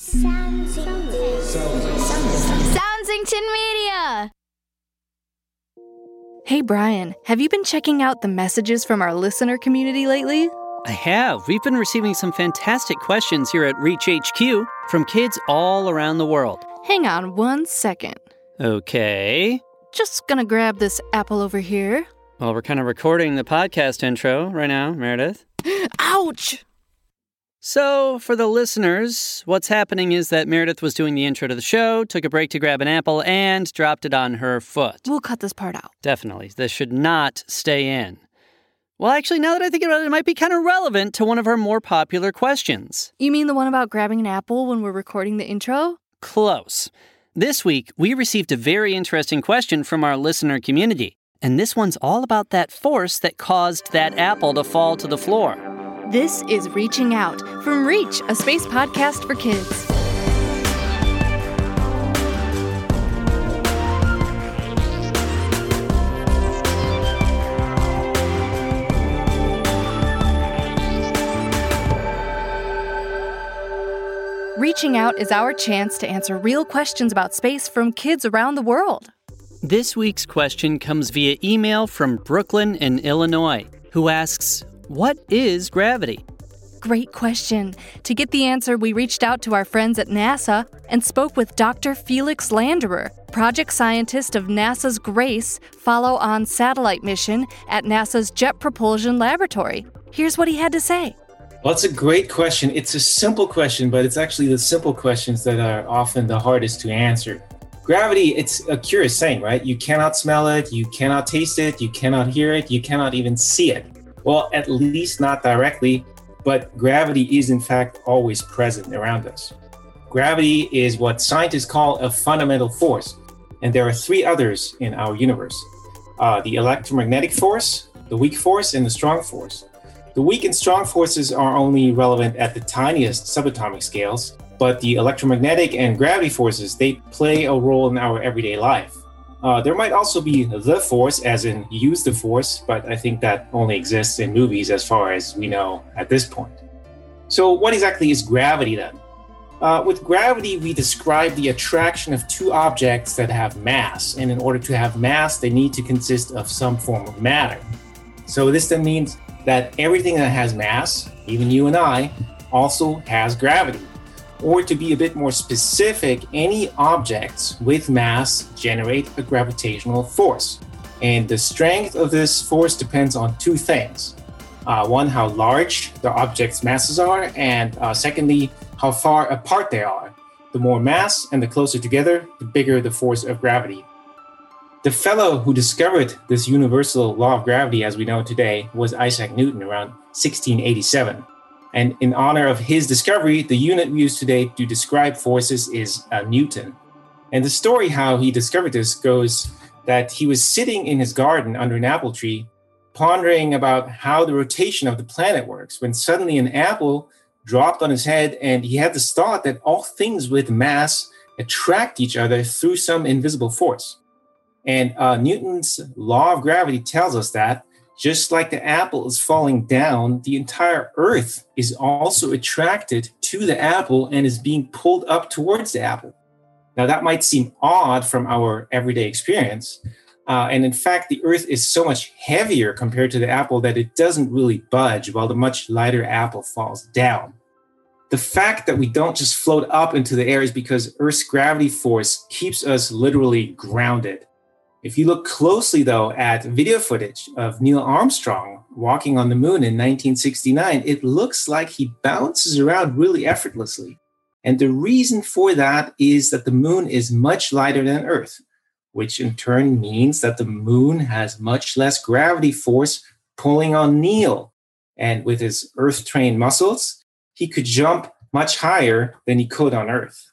Soundsington Media. Hey Brian, have you been checking out the messages from our listener community lately? I have. We've been receiving some fantastic questions here at Reach HQ from kids all around the world. Hang on one second. Okay. Just gonna grab this apple over here. Well, we're kind of recording the podcast intro right now, Meredith. Ouch! So, for the listeners, what's happening is that Meredith was doing the intro to the show, took a break to grab an apple, and dropped it on her foot. We'll cut this part out. Definitely. This should not stay in. Well, actually, now that I think about it, it might be kind of relevant to one of our more popular questions. You mean the one about grabbing an apple when we're recording the intro? Close. This week, we received a very interesting question from our listener community. And this one's all about that force that caused that apple to fall to the floor. This is Reaching Out from Reach, a space podcast for kids. Reaching Out is our chance to answer real questions about space from kids around the world. This week's question comes via email from Brooklyn in Illinois, who asks, What is gravity? Great question. To get the answer, we reached out to our friends at NASA and spoke with Dr. Felix Landerer, project scientist of NASA's GRACE follow on satellite mission at NASA's Jet Propulsion Laboratory. Here's what he had to say. Well, it's a great question. It's a simple question, but it's actually the simple questions that are often the hardest to answer. Gravity, it's a curious thing, right? You cannot smell it, you cannot taste it, you cannot hear it, you cannot even see it. Well, at least not directly, but gravity is in fact always present around us. Gravity is what scientists call a fundamental force, and there are three others in our universe uh, the electromagnetic force, the weak force, and the strong force. The weak and strong forces are only relevant at the tiniest subatomic scales, but the electromagnetic and gravity forces, they play a role in our everyday life. Uh, there might also be the force, as in use the force, but I think that only exists in movies as far as we know at this point. So, what exactly is gravity then? Uh, with gravity, we describe the attraction of two objects that have mass, and in order to have mass, they need to consist of some form of matter. So, this then means that everything that has mass, even you and I, also has gravity. Or to be a bit more specific, any objects with mass generate a gravitational force. And the strength of this force depends on two things. Uh, one, how large the object's masses are, and uh, secondly, how far apart they are. The more mass and the closer together, the bigger the force of gravity. The fellow who discovered this universal law of gravity as we know today was Isaac Newton around 1687. And in honor of his discovery, the unit we use today to describe forces is uh, Newton. And the story how he discovered this goes that he was sitting in his garden under an apple tree, pondering about how the rotation of the planet works, when suddenly an apple dropped on his head, and he had this thought that all things with mass attract each other through some invisible force. And uh, Newton's law of gravity tells us that just like the apple is falling down, the entire earth is also attracted to the apple and is being pulled up towards the apple. Now, that might seem odd from our everyday experience. Uh, and in fact, the earth is so much heavier compared to the apple that it doesn't really budge while the much lighter apple falls down. The fact that we don't just float up into the air is because Earth's gravity force keeps us literally grounded. If you look closely, though, at video footage of Neil Armstrong walking on the moon in 1969, it looks like he bounces around really effortlessly. And the reason for that is that the moon is much lighter than Earth, which in turn means that the moon has much less gravity force pulling on Neil. And with his Earth trained muscles, he could jump much higher than he could on Earth.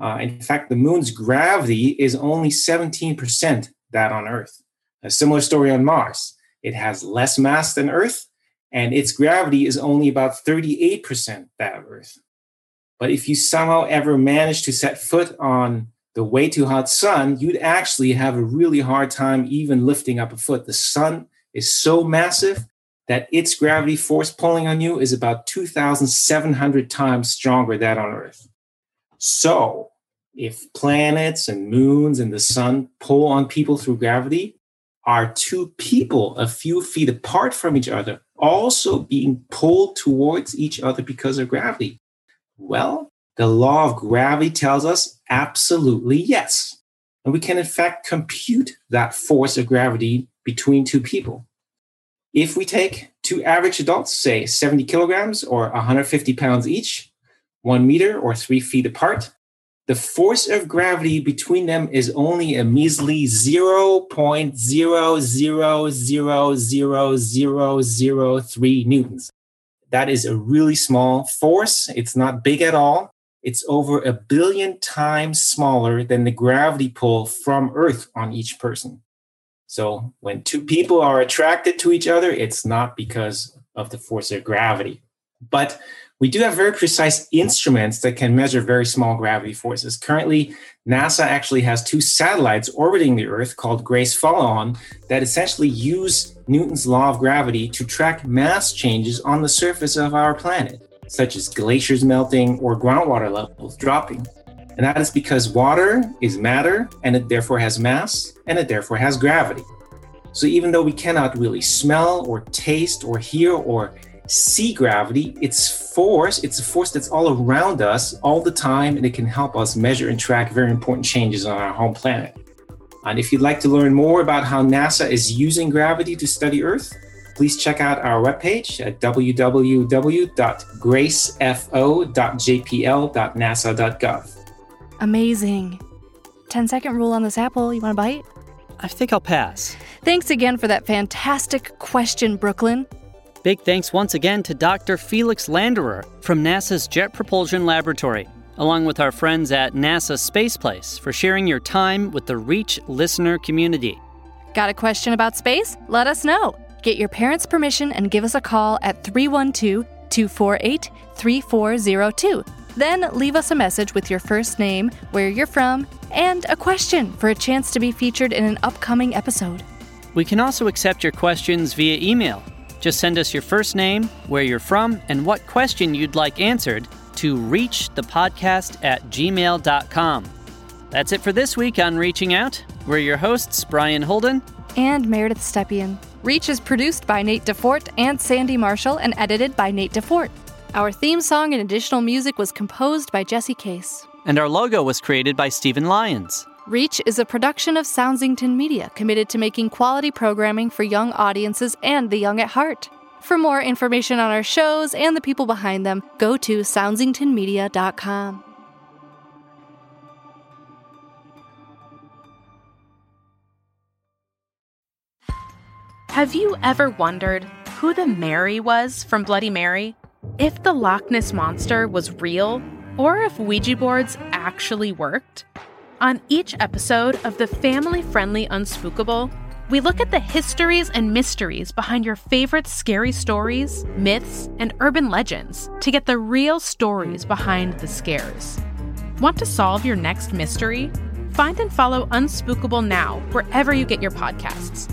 Uh, in fact, the moon's gravity is only 17% that on Earth. A similar story on Mars. It has less mass than Earth, and its gravity is only about 38% that of Earth. But if you somehow ever manage to set foot on the way too hot sun, you'd actually have a really hard time even lifting up a foot. The sun is so massive that its gravity force pulling on you is about 2,700 times stronger than on Earth. So, if planets and moons and the sun pull on people through gravity, are two people a few feet apart from each other also being pulled towards each other because of gravity? Well, the law of gravity tells us absolutely yes. And we can, in fact, compute that force of gravity between two people. If we take two average adults, say 70 kilograms or 150 pounds each, one meter or three feet apart, the force of gravity between them is only a measly 0.0000003 newtons. That is a really small force. It's not big at all. It's over a billion times smaller than the gravity pull from Earth on each person. So when two people are attracted to each other, it's not because of the force of gravity. But we do have very precise instruments that can measure very small gravity forces. Currently, NASA actually has two satellites orbiting the Earth called GRACE Follow On that essentially use Newton's law of gravity to track mass changes on the surface of our planet, such as glaciers melting or groundwater levels dropping. And that is because water is matter and it therefore has mass and it therefore has gravity. So even though we cannot really smell or taste or hear or see gravity, it's force, it's a force that's all around us all the time, and it can help us measure and track very important changes on our home planet. And if you'd like to learn more about how NASA is using gravity to study Earth, please check out our webpage at www.gracefo.jpl.nasa.gov. Amazing. 10 second rule on this apple. You want a bite? I think I'll pass. Thanks again for that fantastic question, Brooklyn. Big thanks once again to Dr. Felix Landerer from NASA's Jet Propulsion Laboratory, along with our friends at NASA Space Place for sharing your time with the Reach listener community. Got a question about space? Let us know. Get your parents' permission and give us a call at 312 248 3402. Then leave us a message with your first name, where you're from, and a question for a chance to be featured in an upcoming episode. We can also accept your questions via email just send us your first name, where you're from, and what question you'd like answered to reachthepodcast at gmail.com. That's it for this week on Reaching Out. We're your hosts, Brian Holden and Meredith Stepien. Reach is produced by Nate DuFort and Sandy Marshall and edited by Nate DuFort. Our theme song and additional music was composed by Jesse Case. And our logo was created by Steven Lyons. Reach is a production of Soundsington Media committed to making quality programming for young audiences and the young at heart. For more information on our shows and the people behind them, go to soundsingtonmedia.com. Have you ever wondered who the Mary was from Bloody Mary? If the Loch Ness Monster was real, or if Ouija boards actually worked? On each episode of the family friendly Unspookable, we look at the histories and mysteries behind your favorite scary stories, myths, and urban legends to get the real stories behind the scares. Want to solve your next mystery? Find and follow Unspookable now wherever you get your podcasts.